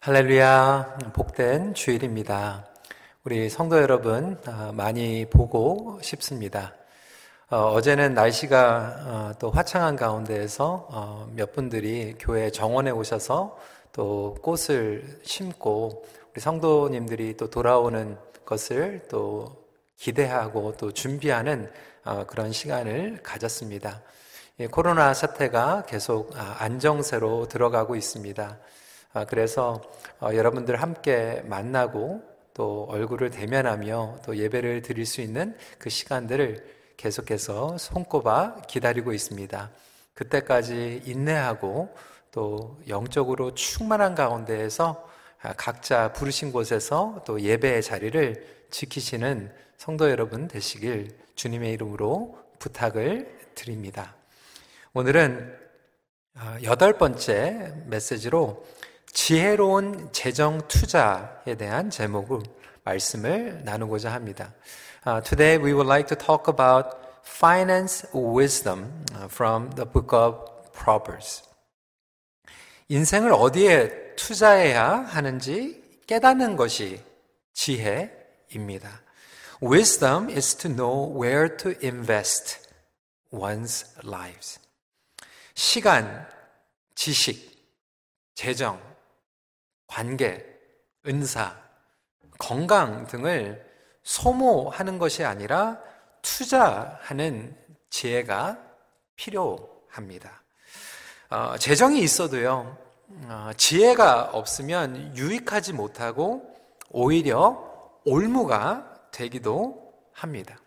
할렐루야, 복된 주일입니다. 우리 성도 여러분, 아, 많이 보고 싶습니다. 어, 제는 날씨가 어, 또 화창한 가운데에서 어, 몇 분들이 교회 정원에 오셔서 또 꽃을 심고 우리 성도님들이 또 돌아오는 것을 또 기대하고 또 준비하는 어, 그런 시간을 가졌습니다. 예, 코로나 사태가 계속 아, 안정세로 들어가고 있습니다. 아, 그래서 어, 여러분들 함께 만나고 또 얼굴을 대면하며 또 예배를 드릴 수 있는 그 시간들을 계속해서 손꼽아 기다리고 있습니다. 그때까지 인내하고 또 영적으로 충만한 가운데에서 아, 각자 부르신 곳에서 또 예배의 자리를 지키시는 성도 여러분 되시길 주님의 이름으로 부탁을 드립니다. 오늘은 아, 여덟 번째 메시지로 지혜로운 재정 투자에 대한 제목으로 말씀을 나누고자 합니다. Uh, today we would like to talk about finance wisdom from the book of Proverbs. 인생을 어디에 투자해야 하는지 깨닫는 것이 지혜입니다. Wisdom is to know where to invest one's lives. 시간, 지식, 재정, 관계, 은사, 건강 등을 소모하는 것이 아니라 투자하는 지혜가 필요합니다. 어, 재정이 있어도요, 어, 지혜가 없으면 유익하지 못하고 오히려 올무가 되기도 합니다.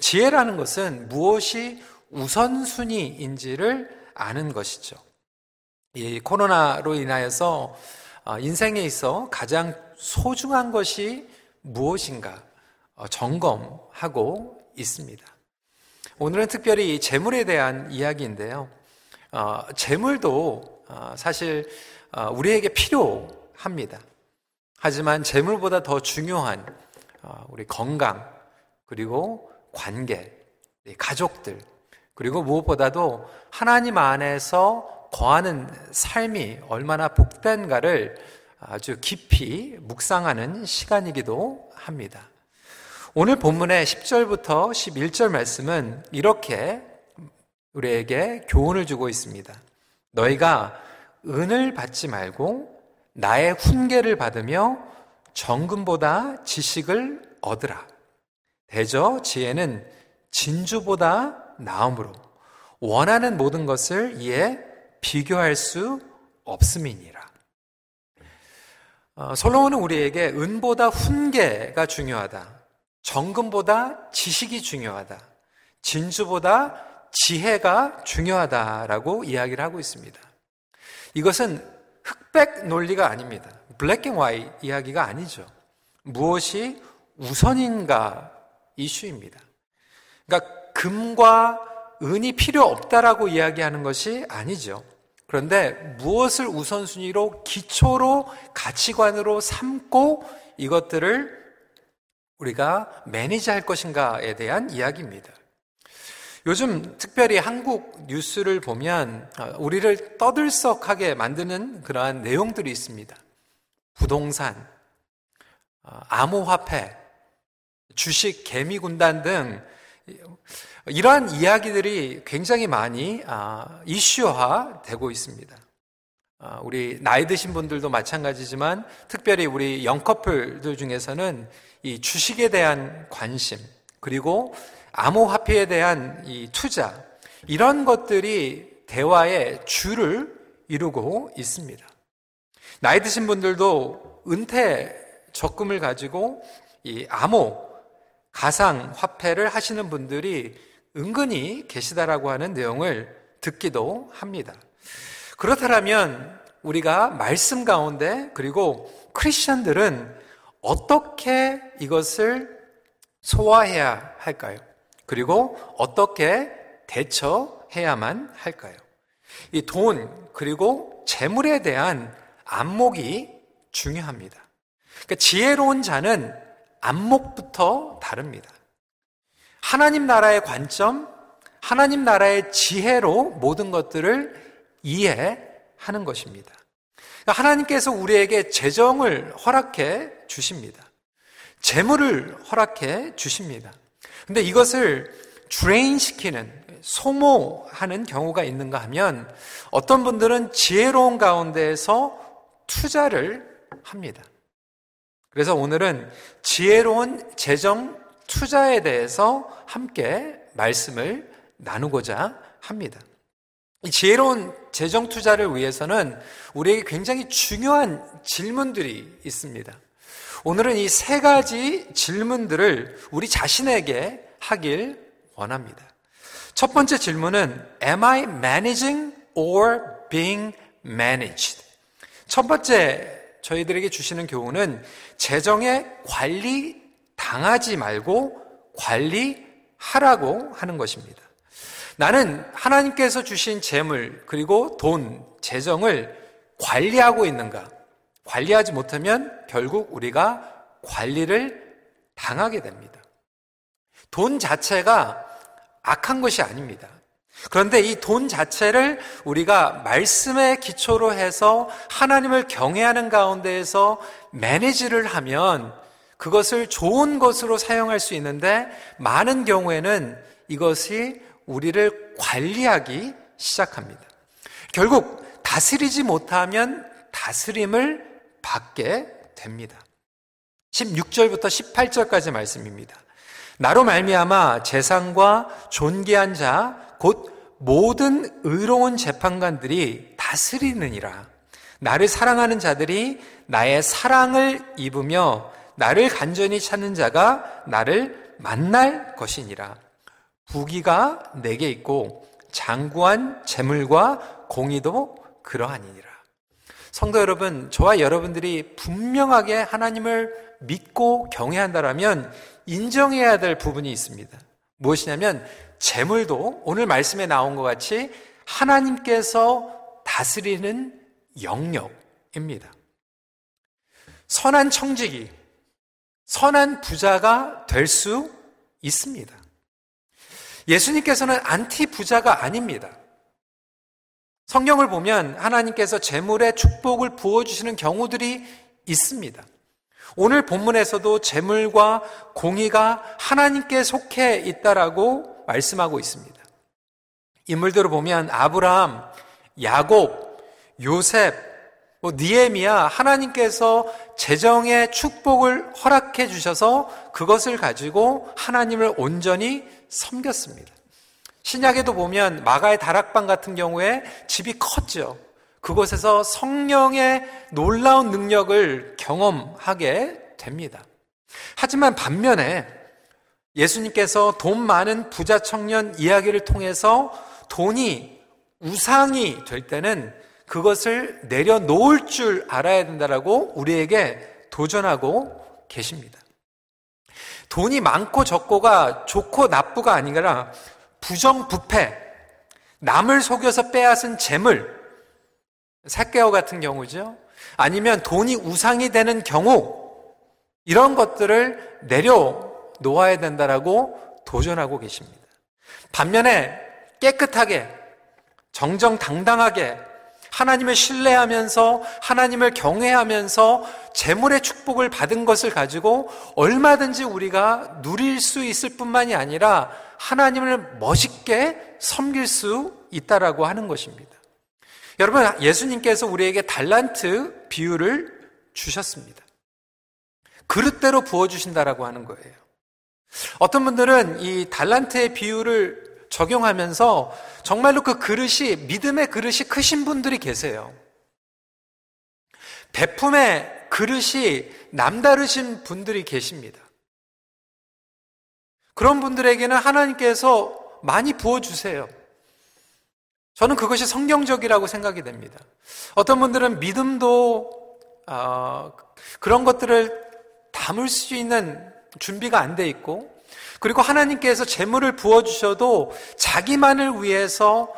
지혜라는 것은 무엇이 우선순위인지를 아는 것이죠. 이 코로나로 인하여서 어, 인생에 있어 가장 소중한 것이 무엇인가 어, 점검하고 있습니다. 오늘은 특별히 재물에 대한 이야기인데요. 어, 재물도 사실 우리에게 필요합니다. 하지만 재물보다 더 중요한 우리 건강 그리고 관계, 가족들 그리고 무엇보다도 하나님 안에서 거하는 삶이 얼마나 복된가를 아주 깊이 묵상하는 시간이기도 합니다. 오늘 본문의 10절부터 11절 말씀은 이렇게 우리에게 교훈을 주고 있습니다. 너희가 은을 받지 말고 나의 훈계를 받으며 정금보다 지식을 얻으라. 대저 지혜는 진주보다 나음으로 원하는 모든 것을 이에 비교할 수 없음이니라. 어, 솔로몬은 우리에게 은보다 훈계가 중요하다. 정금보다 지식이 중요하다. 진주보다 지혜가 중요하다라고 이야기를 하고 있습니다. 이것은 흑백 논리가 아닙니다. black and white 이야기가 아니죠. 무엇이 우선인가 이슈입니다. 그러니까 금과 은이 필요 없다라고 이야기하는 것이 아니죠. 그런데 무엇을 우선순위로 기초로 가치관으로 삼고 이것들을 우리가 manage할 것인가에 대한 이야기입니다. 요즘 특별히 한국 뉴스를 보면 어, 우리를 떠들썩하게 만드는 그러한 내용들이 있습니다. 부동산, 어, 암호화폐, 주식 개미 군단 등 이러한 이야기들이 굉장히 많이 아, 이슈화 되고 있습니다. 아, 우리 나이 드신 분들도 마찬가지지만 특별히 우리 영커플들 중에서는 이 주식에 대한 관심 그리고 암호화폐에 대한 이 투자 이런 것들이 대화의 주를 이루고 있습니다. 나이 드신 분들도 은퇴 적금을 가지고 이 암호 가상 화폐를 하시는 분들이 은근히 계시다라고 하는 내용을 듣기도 합니다. 그렇다면 우리가 말씀 가운데 그리고 크리스천들은 어떻게 이것을 소화해야 할까요? 그리고 어떻게 대처해야만 할까요? 이 돈 그리고 재물에 대한 안목이 중요합니다. 그러니까 지혜로운 자는 안목부터 다릅니다. 하나님 나라의 관점, 하나님 나라의 지혜로 모든 것들을 이해하는 것입니다. 하나님께서 우리에게 재정을 허락해 주십니다. 재물을 허락해 주십니다. 근데 이것을 drain 시키는 소모하는 경우가 있는가 하면 어떤 분들은 지혜로운 가운데에서 투자를 합니다. 그래서 오늘은 지혜로운 재정 투자에 대해서 함께 말씀을 나누고자 합니다. 이 지혜로운 재정 투자를 위해서는 우리에게 굉장히 중요한 질문들이 있습니다. 오늘은 이 세 가지 질문들을 우리 자신에게 하길 원합니다. 첫 번째 질문은 Am I managing or being managed? 첫 번째 저희들에게 주시는 교훈은 재정의 관리 당하지 말고 관리하라고 하는 것입니다. 나는 하나님께서 주신 재물 그리고 돈, 재정을 관리하고 있는가? 관리하지 못하면 결국 우리가 관리를 당하게 됩니다. 돈 자체가 악한 것이 아닙니다. 그런데 이 돈 자체를 우리가 말씀의 기초로 해서 하나님을 경외하는 가운데에서 매니지를 하면 그것을 좋은 것으로 사용할 수 있는데 많은 경우에는 이것이 우리를 관리하기 시작합니다. 결국 다스리지 못하면 다스림을 받게 됩니다. 16절부터 18절까지 말씀입니다. 나로 말미암아 재상과 존귀한 자 곧 모든 의로운 재판관들이 다스리느니라. 나를 사랑하는 자들이 나의 사랑을 입으며 나를 간절히 찾는 자가 나를 만날 것이니라. 부기가 내게 있고 장구한 재물과 공의도 그러하니라. 성도 여러분, 저와 여러분들이 분명하게 하나님을 믿고 경외한다라면 인정해야 될 부분이 있습니다. 무엇이냐면 재물도 오늘 말씀에 나온 것 같이 하나님께서 다스리는 영역입니다. 선한 청직이 선한 부자가 될 수 있습니다. 예수님께서는 안티 부자가 아닙니다. 성경을 보면 하나님께서 재물의 축복을 부어주시는 경우들이 있습니다. 오늘 본문에서도 재물과 공의가 하나님께 속해 있다라고 말씀하고 있습니다. 인물들을 보면 아브라함, 야곱, 요셉, 뭐 니에미야 하나님께서 재정의 축복을 허락해 주셔서 그것을 가지고 하나님을 온전히 섬겼습니다. 신약에도 보면 마가의 다락방 같은 경우에 집이 컸죠. 그곳에서 성령의 놀라운 능력을 경험하게 됩니다. 하지만 반면에 예수님께서 돈 많은 부자 청년 이야기를 통해서 돈이 우상이 될 때는 그것을 내려놓을 줄 알아야 된다라고 우리에게 도전하고 계십니다. 돈이 많고 적고가 좋고 나쁘가 아니라 부정부패, 남을 속여서 빼앗은 재물, 사개어 같은 경우죠. 아니면 돈이 우상이 되는 경우 이런 것들을 내려놓아야 된다라고 도전하고 계십니다. 반면에 깨끗하게 정정당당하게 하나님을 신뢰하면서 하나님을 경외하면서 재물의 축복을 받은 것을 가지고 얼마든지 우리가 누릴 수 있을 뿐만이 아니라 하나님을 멋있게 섬길 수 있다라고 하는 것입니다. 여러분, 예수님께서 우리에게 달란트 비유를 주셨습니다. 그릇대로 부어주신다라고 하는 거예요. 어떤 분들은 이 달란트의 비유를 적용하면서 정말로 그 그릇이, 믿음의 그릇이 크신 분들이 계세요. 베품의 그릇이 남다르신 분들이 계십니다. 그런 분들에게는 하나님께서 많이 부어주세요. 저는 그것이 성경적이라고 생각이 됩니다. 어떤 분들은 믿음도 어, 그런 것들을 담을 수 있는 준비가 안 돼 있고 그리고 하나님께서 재물을 부어 주셔도 자기만을 위해서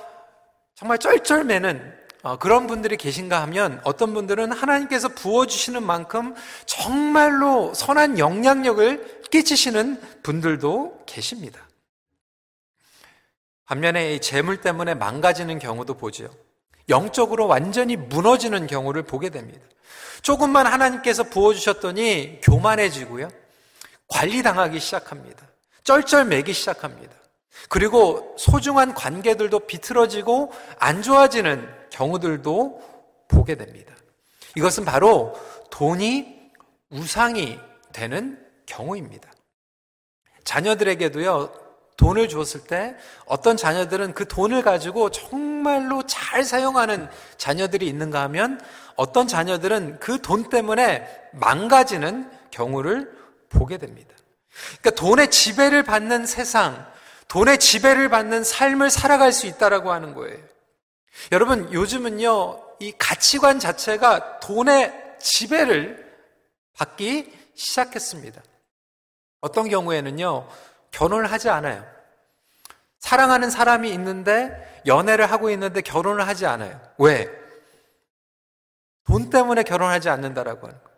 정말 쩔쩔매는 어, 그런 분들이 계신가 하면 어떤 분들은 하나님께서 부어 주시는 만큼 정말로 선한 영향력을 끼치시는 분들도 계십니다. 반면에 이 재물 때문에 망가지는 경우도 보죠. 영적으로 완전히 무너지는 경우를 보게 됩니다. 조금만 하나님께서 부어주셨더니 교만해지고요. 관리당하기 시작합니다. 쩔쩔매기 시작합니다. 그리고 소중한 관계들도 비틀어지고 안 좋아지는 경우들도 보게 됩니다. 이것은 바로 돈이 우상이 되는 경우입니다. 자녀들에게도요, 돈을 줬을 때 어떤 자녀들은 그 돈을 가지고 정말로 잘 사용하는 자녀들이 있는가 하면 어떤 자녀들은 그 돈 때문에 망가지는 경우를 보게 됩니다. 그러니까 돈의 지배를 받는 세상, 돈의 지배를 받는 삶을 살아갈 수 있다라고 하는 거예요. 여러분, 요즘은요, 이 가치관 자체가 돈의 지배를 받기 시작했습니다. 어떤 경우에는요, 결혼을 하지 않아요. 사랑하는 사람이 있는데 연애를 하고 있는데 결혼을 하지 않아요. 왜? 돈 때문에 결혼하지 않는다라고 하는 거예요.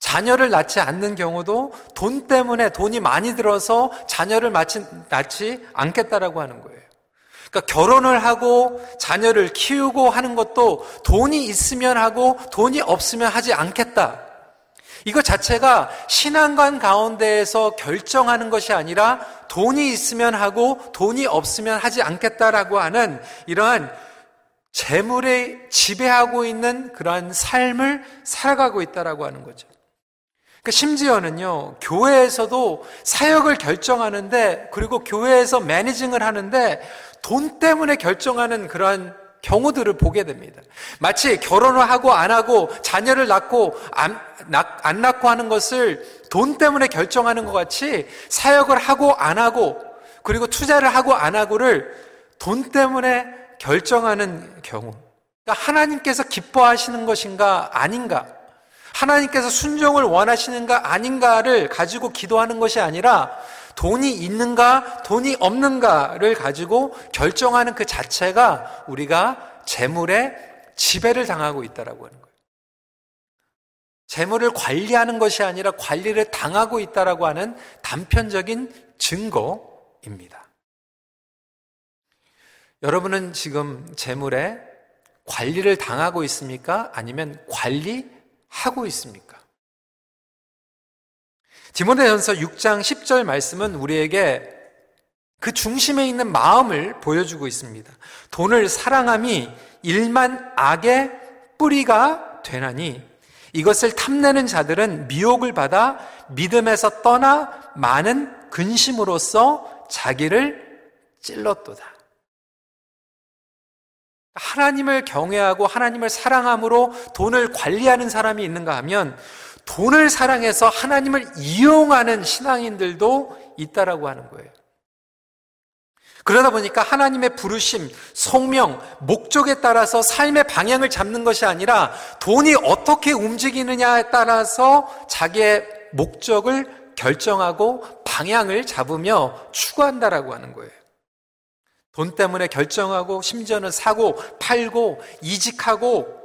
자녀를 낳지 않는 경우도 돈 때문에 돈이 많이 들어서 자녀를 낳지 않겠다라고 하는 거예요. 그러니까 결혼을 하고 자녀를 키우고 하는 것도 돈이 있으면 하고 돈이 없으면 하지 않겠다. 이거 자체가 신앙관 가운데에서 결정하는 것이 아니라 돈이 있으면 하고 돈이 없으면 하지 않겠다라고 하는 이러한 재물에 지배하고 있는 그러한 삶을 살아가고 있다라고 하는 거죠. 그러니까 심지어는요, 교회에서도 사역을 결정하는데, 그리고 교회에서 매니징을 하는데, 돈 때문에 결정하는 그러한 경우들을 보게 됩니다. 마치 결혼을 하고 안 하고 자녀를 낳고 안, 안 낳고 하는 것을 돈 때문에 결정하는 것 같이 사역을 하고 안 하고 그리고 투자를 하고 안 하고를 돈 때문에 결정하는 경우. 그러니까 하나님께서 기뻐하시는 것인가 아닌가? 하나님께서 순종을 원하시는가 아닌가를 가지고 기도하는 것이 아니라 돈이 있는가, 돈이 없는가를 가지고 결정하는 그 자체가 우리가 재물에 지배를 당하고 있다라고 하는 거예요. 재물을 관리하는 것이 아니라 관리를 당하고 있다라고 하는 단편적인 증거입니다. 여러분은 지금 재물에 관리를 당하고 있습니까? 아니면 관리 하고 있습니까? 디모데전서 6장 10절 말씀은 우리에게 그 중심에 있는 마음을 보여주고 있습니다. 돈을 사랑함이 일만 악의 뿌리가 되나니 이것을 탐내는 자들은 미혹을 받아 믿음에서 떠나 많은 근심으로써 자기를 찔렀도다. 하나님을 경외하고 하나님을 사랑함으로 돈을 관리하는 사람이 있는가 하면 돈을 사랑해서 하나님을 이용하는 신앙인들도 있다라고 하는 거예요. 그러다 보니까 하나님의 부르심, 성명, 목적에 따라서 삶의 방향을 잡는 것이 아니라 돈이 어떻게 움직이느냐에 따라서 자기의 목적을 결정하고 방향을 잡으며 추구한다라고 하는 거예요. 돈 때문에 결정하고 심지어는 사고, 팔고, 이직하고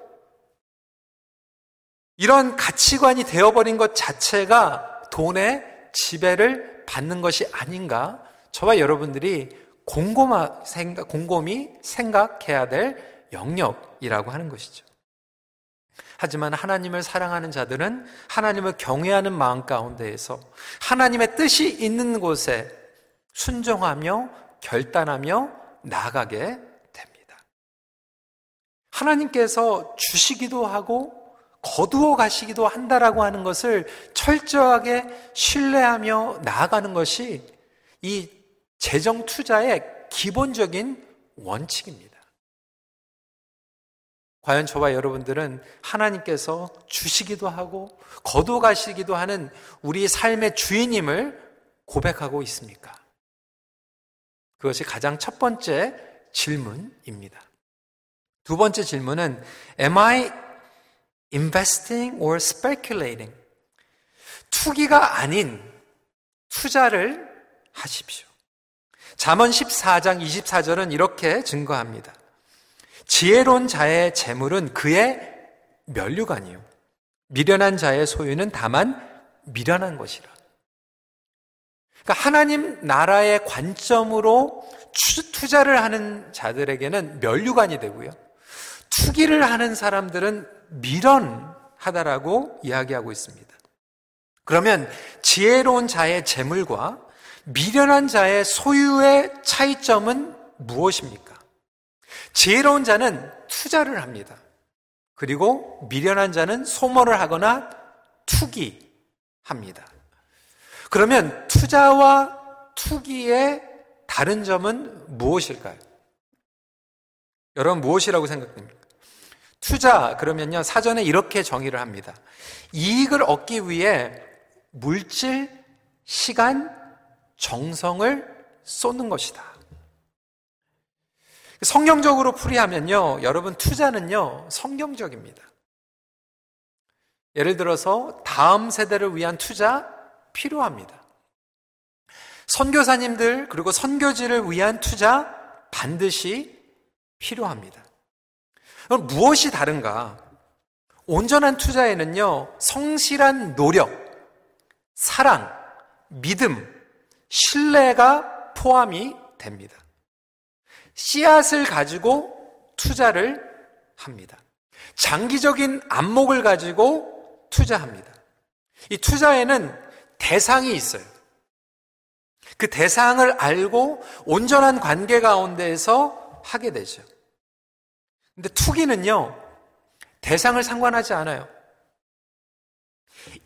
이런 가치관이 되어버린 것 자체가 돈의 지배를 받는 것이 아닌가 저와 여러분들이 곰곰하, 생각, 곰곰이 생각해야 될 영역이라고 하는 것이죠. 하지만 하나님을 사랑하는 자들은 하나님을 경외하는 마음 가운데에서 하나님의 뜻이 있는 곳에 순종하며 결단하며 나아가게 됩니다. 하나님께서 주시기도 하고 거두어 가시기도 한다라고 하는 것을 철저하게 신뢰하며 나아가는 것이 이 재정 투자의 기본적인 원칙입니다. 과연 저와 여러분들은 하나님께서 주시기도 하고 거두어 가시기도 하는 우리 삶의 주인임을 고백하고 있습니까? 그것이 가장 첫 번째 질문입니다. 두 번째 질문은 Am I investing or speculating. 투기가 아닌 투자를 하십시오. 잠언 14장 24절은 이렇게 증거합니다. 지혜로운 자의 재물은 그의 면류관이요. 미련한 자의 소유는 다만 미련한 것이라. 그러니까 하나님 나라의 관점으로 투자를 하는 자들에게는 면류관이 되고요. 투기를 하는 사람들은 미련하다라고 이야기하고 있습니다. 그러면 지혜로운 자의 재물과 미련한 자의 소유의 차이점은 무엇입니까? 지혜로운 자는 투자를 합니다. 그리고 미련한 자는 소모를 하거나 투기합니다. 그러면 투자와 투기의 다른 점은 무엇일까요? 여러분 무엇이라고 생각됩니까? 투자 그러면요 사전에 이렇게 정의를 합니다. 이익을 얻기 위해 물질, 시간, 정성을 쏟는 것이다. 성경적으로 풀이하면요, 여러분 투자는요 성경적입니다. 예를 들어서 다음 세대를 위한 투자 필요합니다. 선교사님들 그리고 선교지를 위한 투자 반드시 필요합니다. 그럼 무엇이 다른가? 온전한 투자에는요, 성실한 노력, 사랑, 믿음, 신뢰가 포함이 됩니다. 씨앗을 가지고 투자를 합니다. 장기적인 안목을 가지고 투자합니다. 이 투자에는 대상이 있어요. 그 대상을 알고 온전한 관계 가운데에서 하게 되죠. 근데 투기는요, 대상을 상관하지 않아요.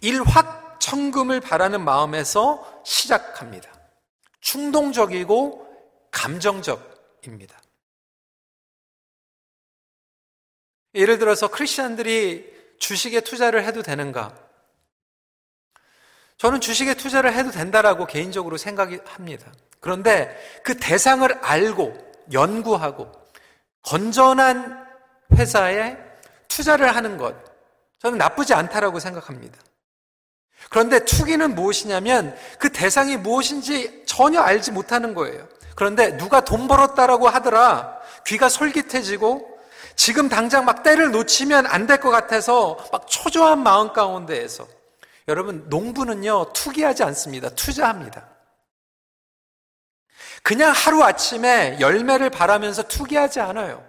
일확 천금을 바라는 마음에서 시작합니다. 충동적이고 감정적입니다. 예를 들어서 크리스천들이 주식에 투자를 해도 되는가? 저는 주식에 투자를 해도 된다라고 개인적으로 생각합니다. 그런데 그 대상을 알고 연구하고 건전한 회사에 투자를 하는 것, 저는 나쁘지 않다라고 생각합니다. 그런데 투기는 무엇이냐면 그 대상이 무엇인지 전혀 알지 못하는 거예요. 그런데 누가 돈 벌었다라고 하더라 귀가 솔깃해지고 지금 당장 막 때를 놓치면 안 될 것 같아서 막 초조한 마음 가운데에서 여러분 농부는요 투기하지 않습니다. 투자합니다. 그냥 하루 아침에 열매를 바라면서 투기하지 않아요.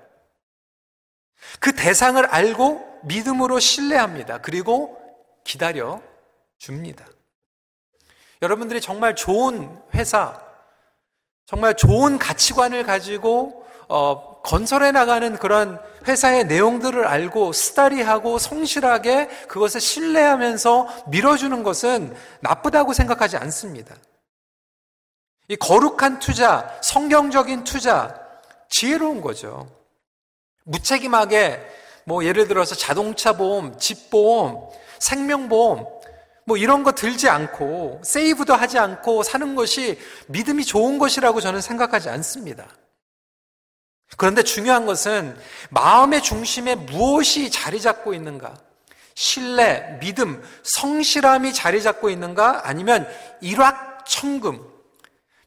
그 대상을 알고 믿음으로 신뢰합니다. 그리고 기다려 줍니다. 여러분들이 정말 좋은 회사, 정말 좋은 가치관을 가지고 어, 건설해 나가는 그런 회사의 내용들을 알고 스타리하고 성실하게 그것을 신뢰하면서 밀어주는 것은 나쁘다고 생각하지 않습니다. 이 거룩한 투자, 성경적인 투자, 지혜로운 거죠. 무책임하게 뭐 예를 들어서 자동차 보험, 집 보험, 생명 보험 뭐 이런 거 들지 않고 세이브도 하지 않고 사는 것이 믿음이 좋은 것이라고 저는 생각하지 않습니다. 그런데 중요한 것은 마음의 중심에 무엇이 자리 잡고 있는가? 신뢰, 믿음, 성실함이 자리 잡고 있는가? 아니면 일확천금,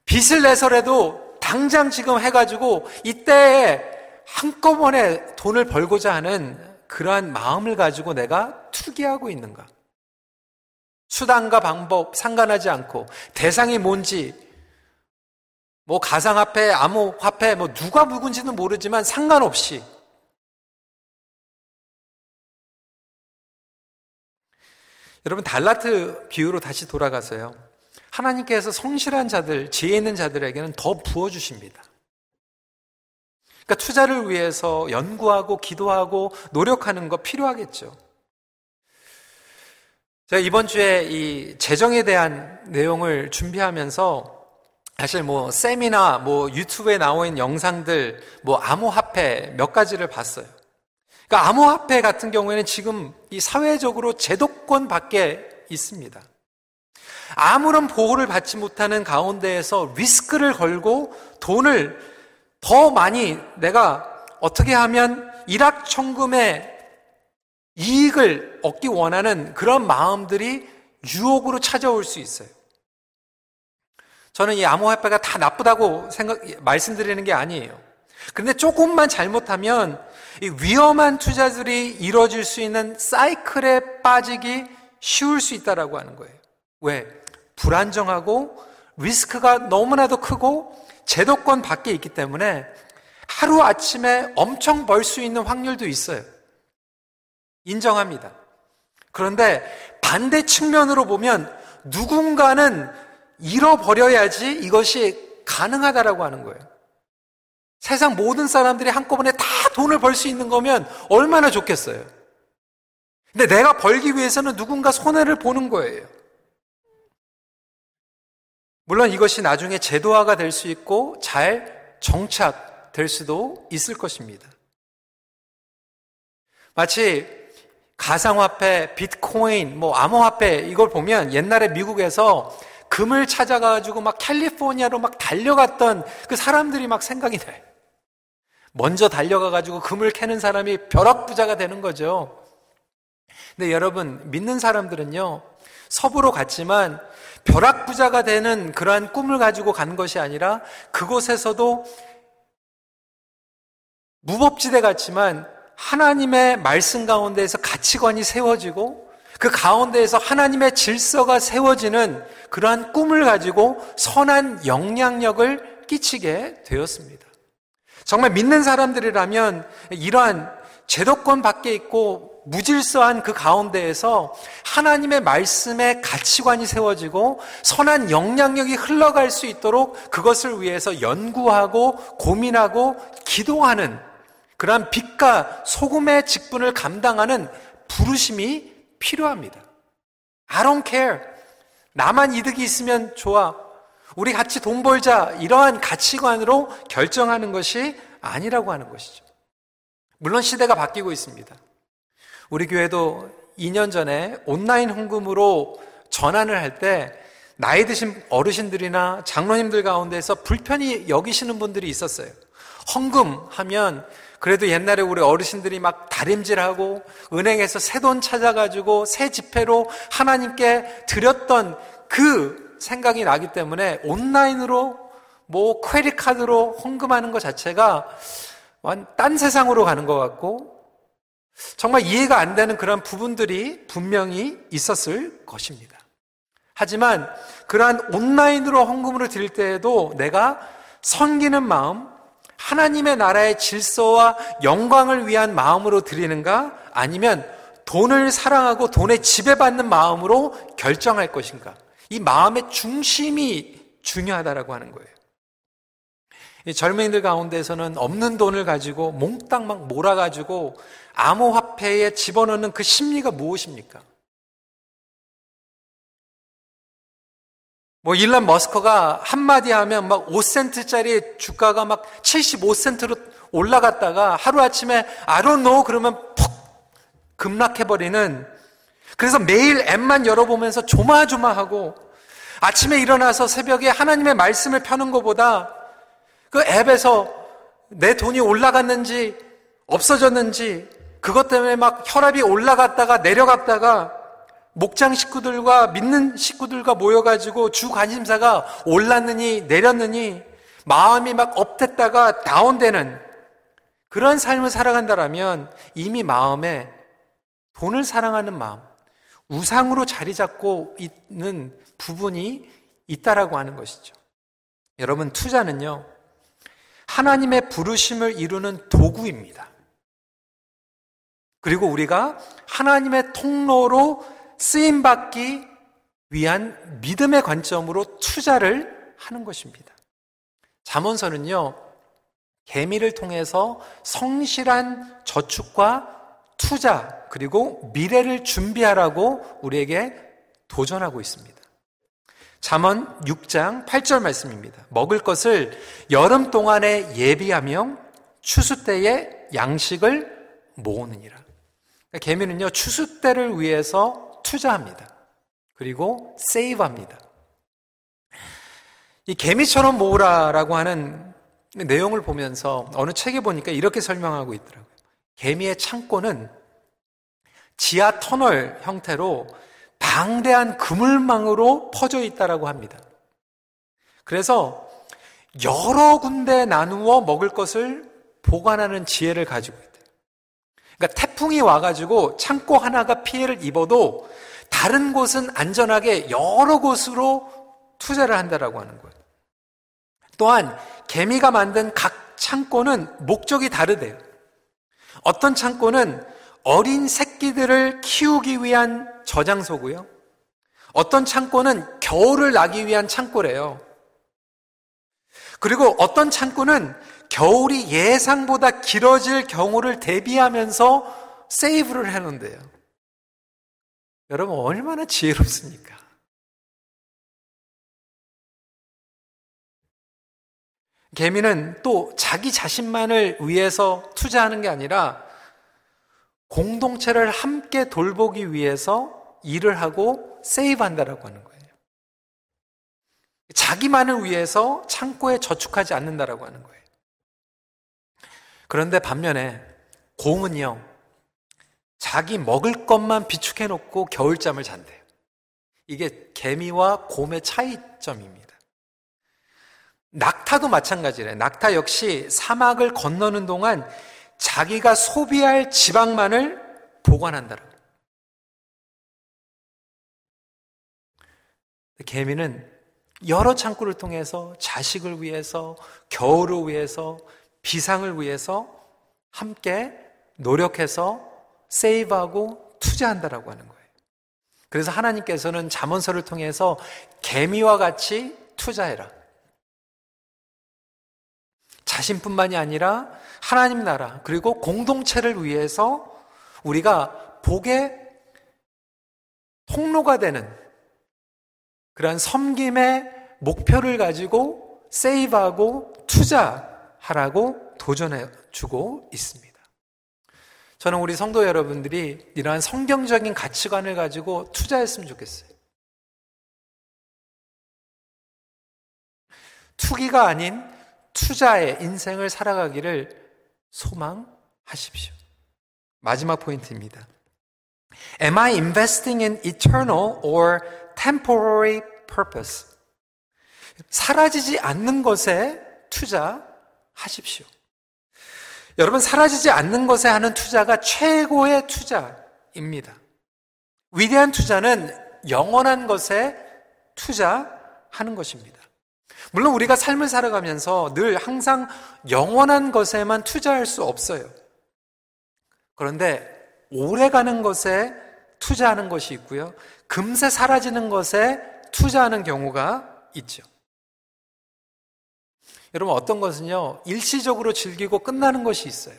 빚을 내서라도 당장 지금 해가지고 이때에 한꺼번에 돈을 벌고자 하는 그러한 마음을 가지고 내가 투기하고 있는가? 수단과 방법 상관하지 않고 대상이 뭔지 뭐 가상화폐, 암호화폐 뭐 누가 누군지는 모르지만 상관없이 여러분 달라트 비유로 다시 돌아가서요. 하나님께서 성실한 자들, 지혜 있는 자들에게는 더 부어 주십니다. 그러니까 투자를 위해서 연구하고 기도하고 노력하는 거 필요하겠죠. 제가 이번 주에 이 재정에 대한 내용을 준비하면서 사실 뭐 세미나 뭐 유튜브에 있는 영상들 뭐 암호화폐 몇 가지를 봤어요. 그러니까 암호화폐 같은 경우에는 지금 이 사회적으로 제도권 밖에 있습니다. 아무런 보호를 받지 못하는 가운데에서 리스크를 걸고 돈을 더 많이 내가 어떻게 하면 일확천금의 이익을 얻기 원하는 그런 마음들이 유혹으로 찾아올 수 있어요. 저는 이 암호화폐가 다 나쁘다고 생각, 말씀드리는 게 아니에요. 그런데 조금만 잘못하면 이 위험한 투자들이 이루어질 수 있는 사이클에 빠지기 쉬울 수 있다라고 하는 거예요. 왜? 불안정하고 리스크가 너무나도 크고 제도권 밖에 있기 때문에 하루 아침에 엄청 벌 수 있는 확률도 있어요. 인정합니다. 그런데 반대 측면으로 보면 누군가는 잃어버려야지 이것이 가능하다라고 하는 거예요. 세상 모든 사람들이 한꺼번에 다 돈을 벌 수 있는 거면 얼마나 좋겠어요. 근데 내가 벌기 위해서는 누군가 손해를 보는 거예요. 물론 이것이 나중에 제도화가 될 수 있고 잘 정착될 수도 있을 것입니다. 마치 가상화폐, 비트코인, 뭐 암호화폐 이걸 보면 옛날에 미국에서 금을 찾아가지고 막 캘리포니아로 막 달려갔던 그 사람들이 막 생각이 나요. 먼저 달려가가지고 금을 캐는 사람이 벼락부자가 되는 거죠. 근데 여러분, 믿는 사람들은요, 서부로 갔지만 벼락부자가 되는 그러한 꿈을 가지고 간 것이 아니라 그곳에서도 무법지대 같지만 하나님의 말씀 가운데에서 가치관이 세워지고 그 가운데에서 하나님의 질서가 세워지는 그러한 꿈을 가지고 선한 영향력을 끼치게 되었습니다. 정말 믿는 사람들이라면 이러한 제도권 밖에 있고 무질서한 그 가운데에서 하나님의 말씀에 가치관이 세워지고 선한 영향력이 흘러갈 수 있도록 그것을 위해서 연구하고 고민하고 기도하는 그러한 빛과 소금의 직분을 감당하는 부르심이 필요합니다. I don't care. 나만 이득이 있으면 좋아. 우리 같이 돈 벌자. 이러한 가치관으로 결정하는 것이 아니라고 하는 것이죠. 물론 시대가 바뀌고 있습니다. 우리 교회도 2년 전에 온라인 헌금으로 전환을 할 때 나이 드신 어르신들이나 장로님들 가운데서 불편히 여기시는 분들이 있었어요. 헌금 하면 그래도 옛날에 우리 어르신들이 막 다림질하고 은행에서 새 돈 찾아가지고 새 지폐로 하나님께 드렸던 그 생각이 나기 때문에 온라인으로 뭐 크레딧 카드로 헌금하는 것 자체가 딴 세상으로 가는 것 같고 정말 이해가 안 되는 그런 부분들이 분명히 있었을 것입니다. 하지만 그러한 온라인으로 헌금으로 드릴 때에도 내가 섬기는 마음, 하나님의 나라의 질서와 영광을 위한 마음으로 드리는가? 아니면 돈을 사랑하고 돈에 지배받는 마음으로 결정할 것인가? 이 마음의 중심이 중요하다라고 하는 거예요. 젊은이들 가운데서는 없는 돈을 가지고 몽땅 막 몰아가지고 암호화폐에 집어넣는 그 심리가 무엇입니까? 뭐 일란 머스커가 한마디 하면 막 5센트짜리 주가가 막 75센트로 올라갔다가 하루아침에 know 그러면 푹 급락해버리는 그래서 매일 앱만 열어보면서 조마조마하고 아침에 일어나서 새벽에 하나님의 말씀을 펴는 것보다 그 앱에서 내 돈이 올라갔는지 없어졌는지 그것 때문에 막 혈압이 올라갔다가 내려갔다가 목장 식구들과 믿는 식구들과 모여가지고 주 관심사가 올랐느니 내렸느니 마음이 막 업됐다가 다운되는 그런 삶을 살아간다라면 이미 마음에 돈을 사랑하는 마음, 우상으로 자리 잡고 있는 부분이 있다라고 하는 것이죠. 여러분, 투자는요, 하나님의 부르심을 이루는 도구입니다. 그리고 우리가 하나님의 통로로 쓰임받기 위한 믿음의 관점으로 투자를 하는 것입니다. 잠언서는요, 개미를 통해서 성실한 저축과 투자, 그리고 미래를 준비하라고 우리에게 도전하고 있습니다. 잠언 6장 8절 말씀입니다. 먹을 것을 여름 동안에 예비하며 추수 때에 양식을 모으느니라. 그러니까 개미는요, 추수 때를 위해서 투자합니다. 그리고 세이브합니다. 이 개미처럼 모으라라고 하는 내용을 보면서 어느 책에 보니까 이렇게 설명하고 있더라고요. 개미의 창고는 지하 터널 형태로 방대한 그물망으로 퍼져 있다라고 합니다. 그래서 여러 군데 나누어 먹을 것을 보관하는 지혜를 가지고 있다. 그러니까 태풍이 와가지고 창고 하나가 피해를 입어도 다른 곳은 안전하게 여러 곳으로 투자를 한다라고 하는 거예요. 또한 개미가 만든 각 창고는 목적이 다르대요. 어떤 창고는 어린 새끼들을 키우기 위한 저장소고요. 어떤 창고는 겨울을 나기 위한 창고래요. 그리고 어떤 창고는 겨울이 예상보다 길어질 경우를 대비하면서 세이브를 해놓은데요. 여러분, 얼마나 지혜롭습니까? 개미는 또 자기 자신만을 위해서 투자하는 게 아니라 공동체를 함께 돌보기 위해서 일을 하고 세이브한다라고 하는 거예요. 자기만을 위해서 창고에 저축하지 않는다라고 하는 거예요. 그런데 반면에 곰은요, 자기 먹을 것만 비축해 놓고 겨울잠을 잔대요. 이게 개미와 곰의 차이점입니다. 낙타도 마찬가지래. 낙타 역시 사막을 건너는 동안 자기가 소비할 지방만을 보관한다라고. 개미는 여러 창구를 통해서 자식을 위해서, 겨울을 위해서, 비상을 위해서 함께 노력해서 세이브하고 투자한다라고 하는 거예요. 그래서 하나님께서는 잠언서를 통해서 개미와 같이 투자해라. 자신뿐만이 아니라 하나님 나라 그리고 공동체를 위해서 우리가 복의 통로가 되는 그러한 섬김의 목표를 가지고 세이브하고 투자 하라고 도전해 주고 있습니다. 저는 우리 성도 여러분들이 이러한 성경적인 가치관을 가지고 투자했으면 좋겠어요. 투기가 아닌 투자의 인생을 살아가기를 소망하십시오. 마지막 포인트입니다. Am I investing in eternal or temporary purpose? 사라지지 않는 것에 투자 하십시오. 여러분, 사라지지 않는 것에 하는 투자가 최고의 투자입니다. 위대한 투자는 영원한 것에 투자하는 것입니다. 물론 우리가 삶을 살아가면서 늘 항상 영원한 것에만 투자할 수 없어요. 그런데 오래 가는 것에 투자하는 것이 있고요. 금세 사라지는 것에 투자하는 경우가 있죠. 여러분 어떤 것은요, 일시적으로 즐기고 끝나는 것이 있어요.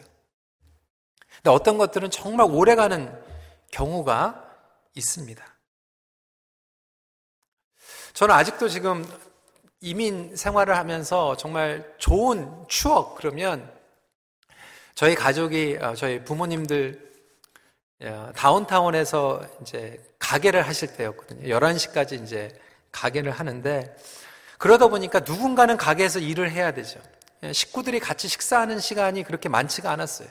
근데 어떤 것들은 정말 오래 가는 경우가 있습니다. 저는 아직도 지금 이민 생활을 하면서 정말 좋은 추억 그러면 저희 가족이 어, 저희 부모님들 어, 다운타운에서 이제 가게를 하실 때였거든요. 11시까지 이제 가게를 하는데 그러다 보니까 누군가는 가게에서 일을 해야 되죠. 예, 식구들이 같이 식사하는 시간이 그렇게 많지가 않았어요.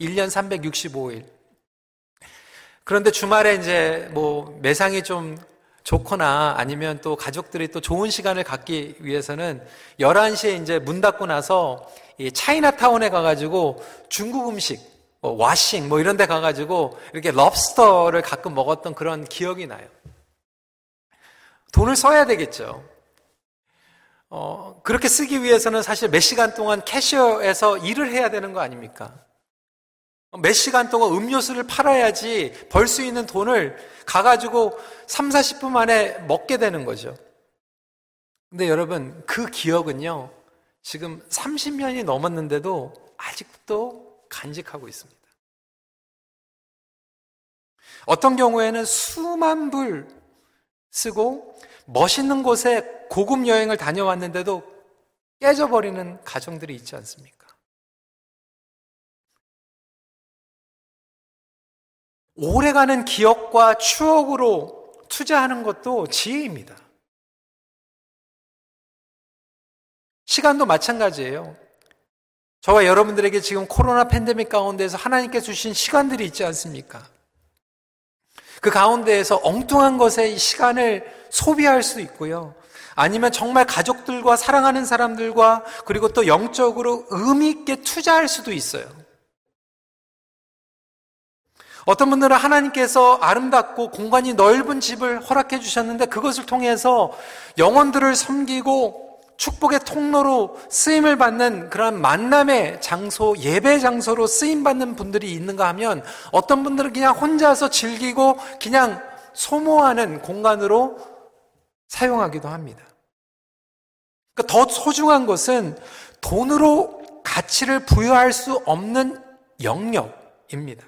1년 365일. 그런데 주말에 이제 뭐 매상이 좀 좋거나 아니면 또 가족들이 또 좋은 시간을 갖기 위해서는 11시에 이제 문 닫고 나서 이 차이나타운에 가가지고 중국 음식, 뭐 와싱 뭐 이런 데 가가지고 이렇게 럽스터를 가끔 먹었던 그런 기억이 나요. 돈을 써야 되겠죠. 어, 그렇게 쓰기 위해서는 사실 몇 시간 동안 캐셔에서 일을 해야 되는 거 아닙니까? 몇 시간 동안 음료수를 팔아야지 벌 수 있는 돈을 가가지고 3, 40분 만에 먹게 되는 거죠. 근데 여러분, 그 기억은요, 지금 30년이 넘었는데도 아직도 간직하고 있습니다. 어떤 경우에는 수만 불 쓰고 멋있는 곳에 고급 여행을 다녀왔는데도 깨져버리는 가정들이 있지 않습니까? 오래가는 기억과 추억으로 투자하는 것도 지혜입니다. 시간도 마찬가지예요. 저와 여러분들에게 지금 코로나 팬데믹 가운데서 하나님께 주신 시간들이 있지 않습니까? 그 가운데에서 엉뚱한 것에 시간을 소비할 수 있고요. 아니면 정말 가족들과 사랑하는 사람들과 그리고 또 영적으로 의미 있게 투자할 수도 있어요. 어떤 분들은 하나님께서 아름답고 공간이 넓은 집을 허락해 주셨는데 그것을 통해서 영혼들을 섬기고 축복의 통로로 쓰임을 받는 그런 만남의 장소, 예배 장소로 쓰임 받는 분들이 있는가 하면 어떤 분들은 그냥 혼자서 즐기고 그냥 소모하는 공간으로 사용하기도 합니다. 그러니까 더 소중한 것은 돈으로 가치를 부여할 수 없는 영역입니다.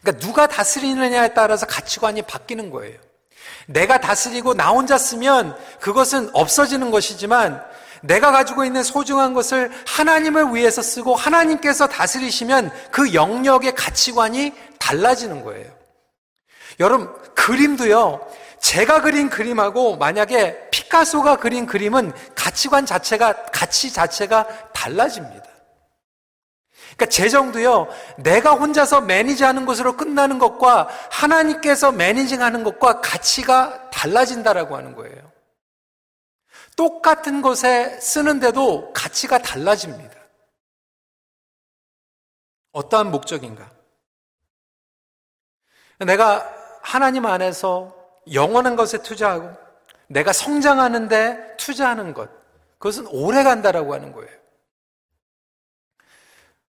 그러니까 누가 다스리느냐에 따라서 가치관이 바뀌는 거예요. 내가 다스리고 나 혼자 쓰면 그것은 없어지는 것이지만 내가 가지고 있는 소중한 것을 하나님을 위해서 쓰고 하나님께서 다스리시면 그 영역의 가치관이 달라지는 거예요. 여러분, 그림도요, 제가 그린 그림하고 만약에 피카소가 그린 그림은 가치관 자체가, 가치 자체가 달라집니다. 그러니까 재정도요, 내가 혼자서 매니지하는 것으로 끝나는 것과 하나님께서 매니징하는 것과 가치가 달라진다라고 하는 거예요. 똑같은 것에 쓰는데도 가치가 달라집니다. 어떠한 목적인가? 내가 하나님 안에서 영원한 것에 투자하고 내가 성장하는데 투자하는 것, 그것은 오래 간다라고 하는 거예요.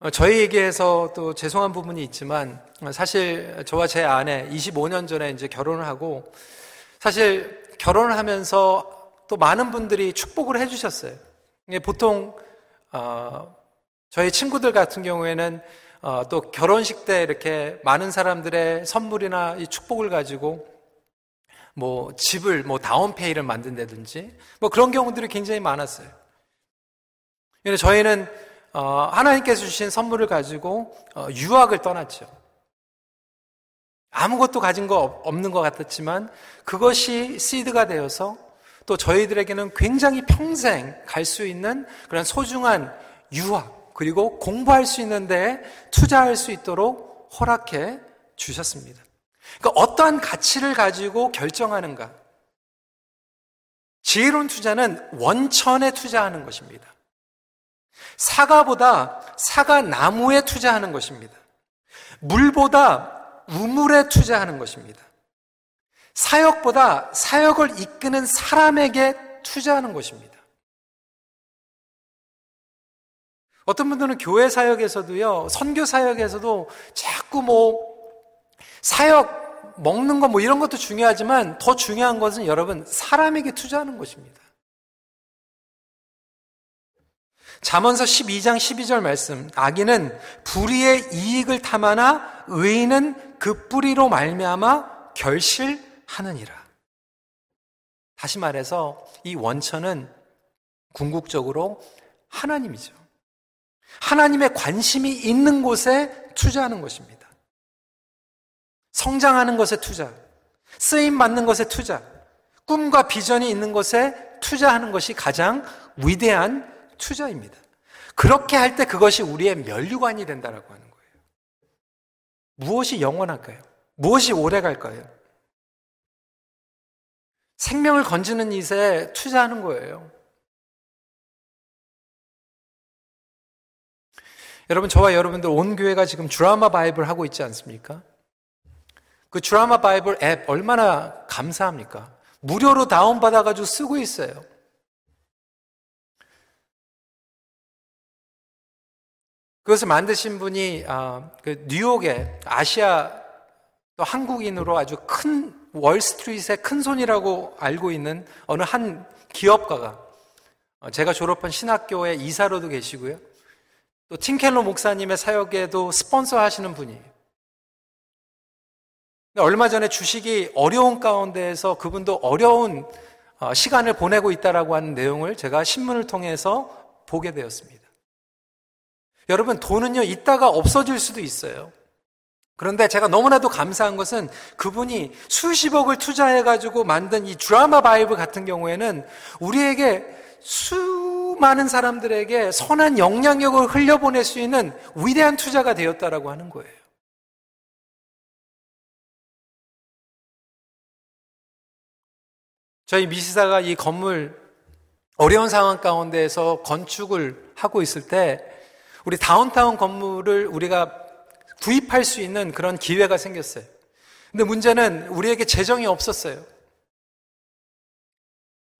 어, 저희에게서 또 죄송한 부분이 있지만 사실 저와 제 아내 25년 전에 이제 결혼을 하고 사실 결혼을 하면서 또 많은 분들이 축복을 해주셨어요. 보통 어, 저희 친구들 같은 경우에는 어, 또 결혼식 때 이렇게 많은 사람들의 선물이나 이 축복을 가지고 뭐 집을 뭐 다운페이를 만든다든지 뭐 그런 경우들이 굉장히 많았어요. 저희는 어, 하나님께서 주신 선물을 가지고 어, 유학을 떠났죠. 아무것도 가진 거 없는 것 같았지만 그것이 시드가 되어서 또 저희들에게는 굉장히 평생 갈 수 있는 그런 소중한 유학 그리고 공부할 수 있는데 투자할 수 있도록 허락해 주셨습니다. 그러니까 어떠한 가치를 가지고 결정하는가? 지혜로운 투자는 원천에 투자하는 것입니다. 사과보다 사과 나무에 투자하는 것입니다. 물보다 우물에 투자하는 것입니다. 사역보다 사역을 이끄는 사람에게 투자하는 것입니다. 어떤 분들은 교회 사역에서도요, 선교 사역에서도 자꾸 뭐, 사역, 먹는 거 뭐 이런 것도 중요하지만 더 중요한 것은 여러분, 사람에게 투자하는 것입니다. 잠언서 12장 12절 말씀. 악인은 불의의 이익을 탐하나 의인은 그 뿌리로 말미암아 결실하느니라. 다시 말해서 이 원천은 궁극적으로 하나님이죠. 하나님의 관심이 있는 곳에 투자하는 것입니다. 성장하는 것에 투자, 쓰임 받는 것에 투자, 꿈과 비전이 있는 것에 투자하는 것이 가장 위대한 투자입니다. 그렇게 할 때 그것이 우리의 면류관이 된다라고 하는 거예요. 무엇이 영원할까요? 무엇이 오래 갈까요? 생명을 건지는 일에 투자하는 거예요. 여러분, 저와 여러분들 온 교회가 지금 드라마 바이블 하고 있지 않습니까? 그 드라마 바이블 앱 얼마나 감사합니까? 무료로 다운받아가지고 쓰고 있어요. 그것을 만드신 분이 아, 그 뉴욕의 아시아 또 한국인으로 아주 큰 월스트리트의 큰 손이라고 알고 있는 어느 한 기업가가 어, 제가 졸업한 신학교의 이사로도 계시고요. 또 팀켈러 목사님의 사역에도 스폰서 하시는 분이에요. 얼마 전에 주식이 어려운 가운데에서 그분도 어려운 어, 시간을 보내고 있다라고 하는 내용을 제가 신문을 통해서 보게 되었습니다. 여러분, 돈은요, 있다가 없어질 수도 있어요. 그런데 제가 너무나도 감사한 것은 그분이 수십억을 투자해가지고 만든 이 드라마 바이블 같은 경우에는 우리에게 수많은 사람들에게 선한 영향력을 흘려보낼 수 있는 위대한 투자가 되었다라고 하는 거예요. 저희 미시사가 이 건물 어려운 상황 가운데에서 건축을 하고 있을 때 우리 다운타운 건물을 우리가 구입할 수 있는 그런 기회가 생겼어요. 근데 문제는 우리에게 재정이 없었어요.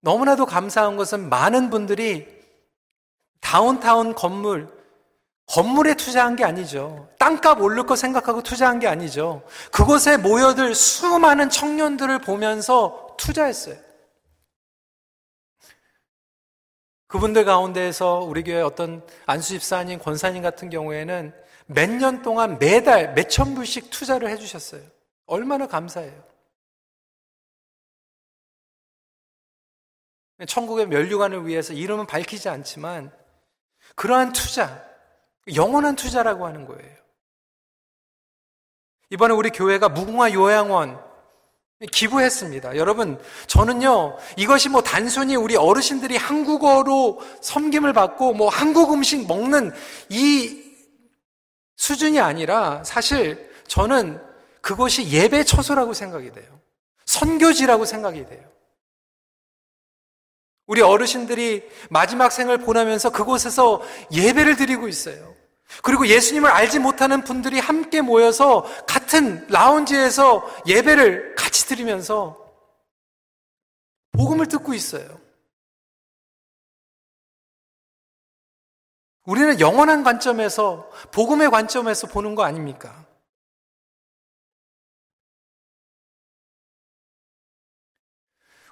너무나도 감사한 것은 많은 분들이 다운타운 건물, 건물에 투자한 게 아니죠. 땅값 오를 거 생각하고 투자한 게 아니죠. 그곳에 모여들 수많은 청년들을 보면서 투자했어요. 그분들 가운데에서 우리 교회 어떤 안수 집사님, 권사님 같은 경우에는 몇 년 동안 매달 몇천 불씩 투자를 해주셨어요. 얼마나 감사해요. 천국의 면류관을 위해서 이름은 밝히지 않지만 그러한 투자, 영원한 투자라고 하는 거예요. 이번에 우리 교회가 무궁화 요양원 기부했습니다. 여러분, 저는요, 이것이 뭐 단순히 우리 어르신들이 한국어로 섬김을 받고 뭐 한국 음식 먹는 이 수준이 아니라 사실 저는 그것이 예배 처소라고 생각이 돼요. 선교지라고 생각이 돼요. 우리 어르신들이 마지막 생을 보내면서 그곳에서 예배를 드리고 있어요. 그리고 예수님을 알지 못하는 분들이 함께 모여서 같은 라운지에서 예배를 같이 드리면서 복음을 듣고 있어요. 우리는 영원한 관점에서, 복음의 관점에서 보는 거 아닙니까?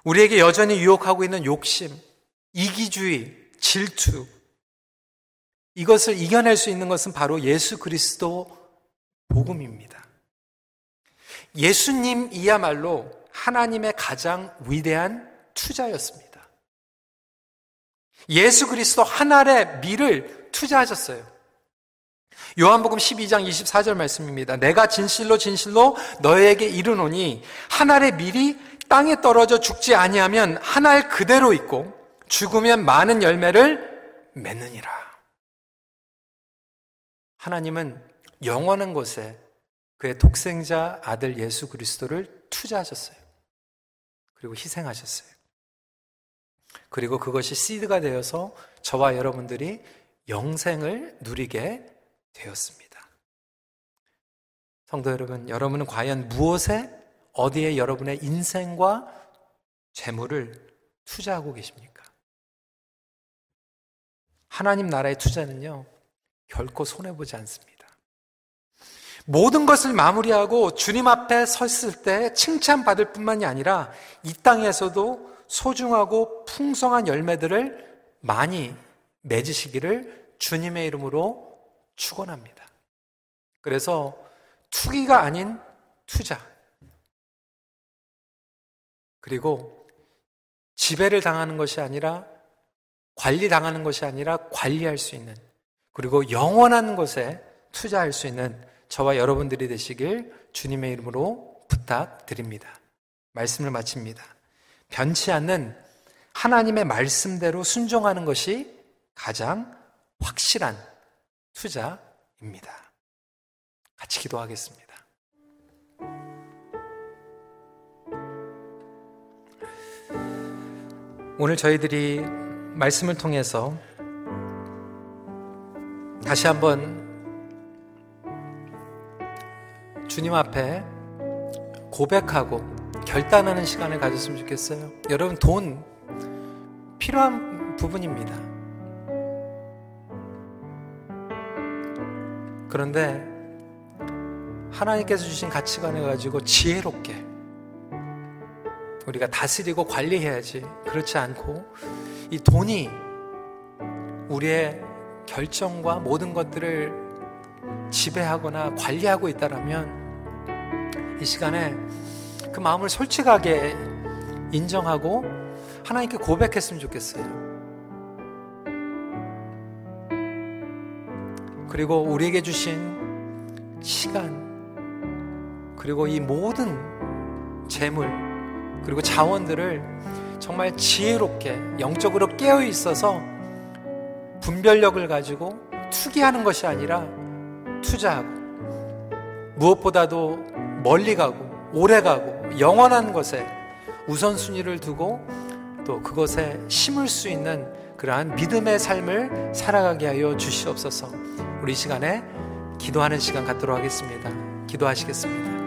우리에게 여전히 유혹하고 있는 욕심, 이기주의, 질투, 이것을 이겨낼 수 있는 것은 바로 예수 그리스도 복음입니다. 예수님이야말로 하나님의 가장 위대한 투자였습니다. 예수 그리스도 하나의 미를 투자하셨어요. 요한복음 12장 24절 말씀입니다. 내가 진실로 진실로 너에게 이르노니 하나의 밀이 땅에 떨어져 죽지 아니하면 한알 그대로 있고 죽으면 많은 열매를 맺느니라. 하나님은 영원한 곳에 그의 독생자 아들 예수 그리스도를 투자하셨어요. 그리고 희생하셨어요. 그리고 그것이 시드가 되어서 저와 여러분들이 영생을 누리게 되었습니다. 성도 여러분, 여러분은 과연 무엇에 어디에 여러분의 인생과 재물을 투자하고 계십니까? 하나님 나라의 투자는요, 결코 손해보지 않습니다. 모든 것을 마무리하고 주님 앞에 섰을 때 칭찬받을 뿐만이 아니라 이 땅에서도 소중하고 풍성한 열매들을 많이 맺으시기를 주님의 이름으로 축원합니다. 그래서 투기가 아닌 투자, 그리고 지배를 당하는 것이 아니라 관리 당하는 것이 아니라 관리할 수 있는 그리고 영원한 것에 투자할 수 있는 저와 여러분들이 되시길 주님의 이름으로 부탁드립니다. 말씀을 마칩니다. 변치 않는 하나님의 말씀대로 순종하는 것이 가장 확실한 투자입니다. 같이 기도하겠습니다. 오늘 저희들이 말씀을 통해서 다시 한번 주님 앞에 고백하고 결단하는 시간을 가졌으면 좋겠어요. 여러분, 돈 필요한 부분입니다. 그런데 하나님께서 주신 가치관을 가지고 지혜롭게 우리가 다스리고 관리해야지. 그렇지 않고 이 돈이 우리의 결정과 모든 것들을 지배하거나 관리하고 있다라면 이 시간에 그 마음을 솔직하게 인정하고 하나님께 고백했으면 좋겠어요. 그리고 우리에게 주신 시간, 그리고 이 모든 재물, 그리고 자원들을 정말 지혜롭게 영적으로 깨어 있어서 분별력을 가지고 투기하는 것이 아니라 투자하고 무엇보다도 멀리 가고 오래 가고 영원한 것에 우선순위를 두고 또 그것에 심을 수 있는 그러한 믿음의 삶을 살아가게 하여 주시옵소서. 우리 시간에 기도하는 시간 갖도록 하겠습니다. 기도하시겠습니다.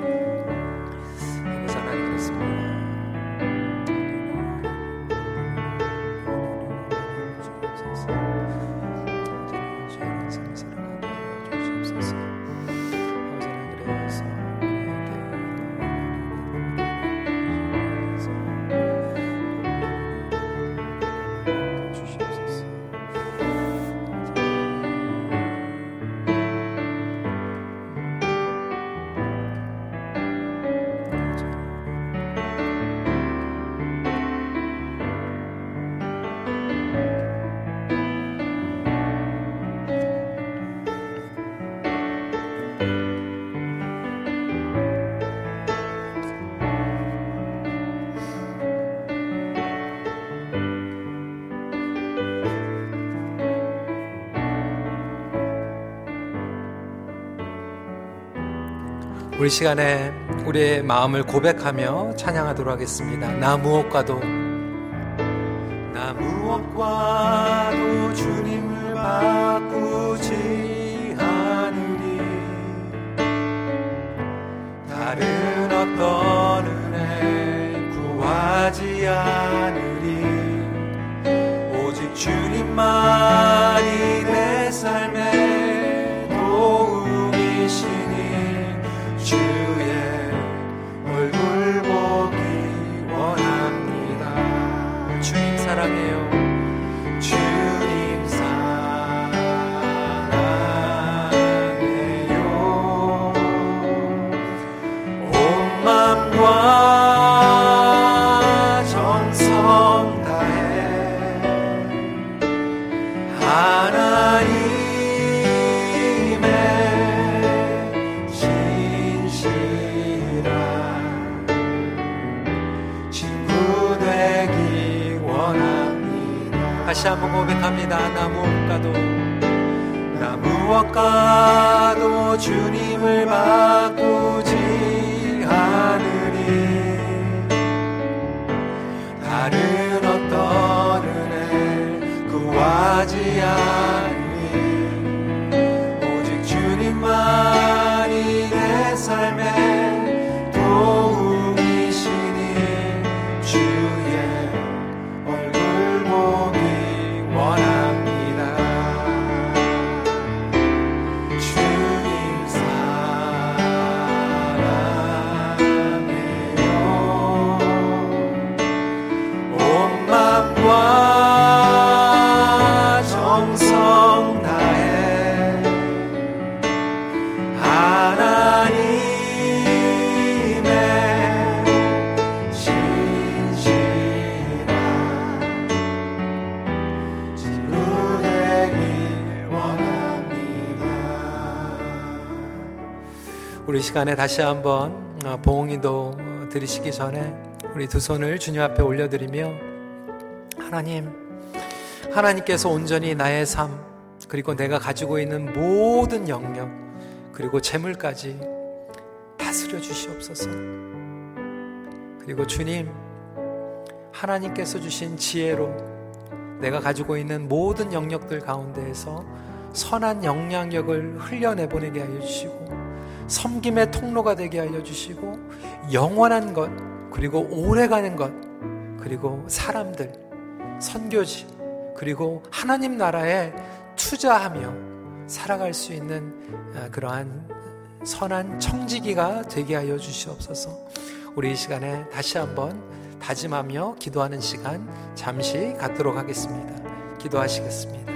우리 시간에 우리의 마음을 고백하며 찬양하도록 하겠습니다. 나 무엇과도 나 무엇과도 주님을 바꾸지 않으리 다른 어떤 은혜 구하지 않으리 오직 주님만 다. 다시 한번 고백합니다. 나 무엇과도 나 무엇과도 주님을 바꾸지 않으리 다른 어떤 은혜 구하지 않 시간에 다시 한번 어, 봉이도 드리시기 전에 우리 두 손을 주님 앞에 올려드리며 하나님, 하나님께서 온전히 나의 삶, 그리고 내가 가지고 있는 모든 영역, 그리고 재물까지 다스려 주시옵소서. 그리고 주님, 하나님께서 주신 지혜로 내가 가지고 있는 모든 영역들 가운데에서 선한 영향력을 흘려내보내게 하여 주시고, 섬김의 통로가 되게 하여 주시고, 영원한 것, 그리고 오래가는 것, 그리고 사람들, 선교지, 그리고 하나님 나라에 투자하며 살아갈 수 있는 아, 그러한 선한 청지기가 되게 하여 주시옵소서. 우리 이 시간에 다시 한번 다짐하며 기도하는 시간 잠시 갖도록 하겠습니다. 기도하시겠습니다.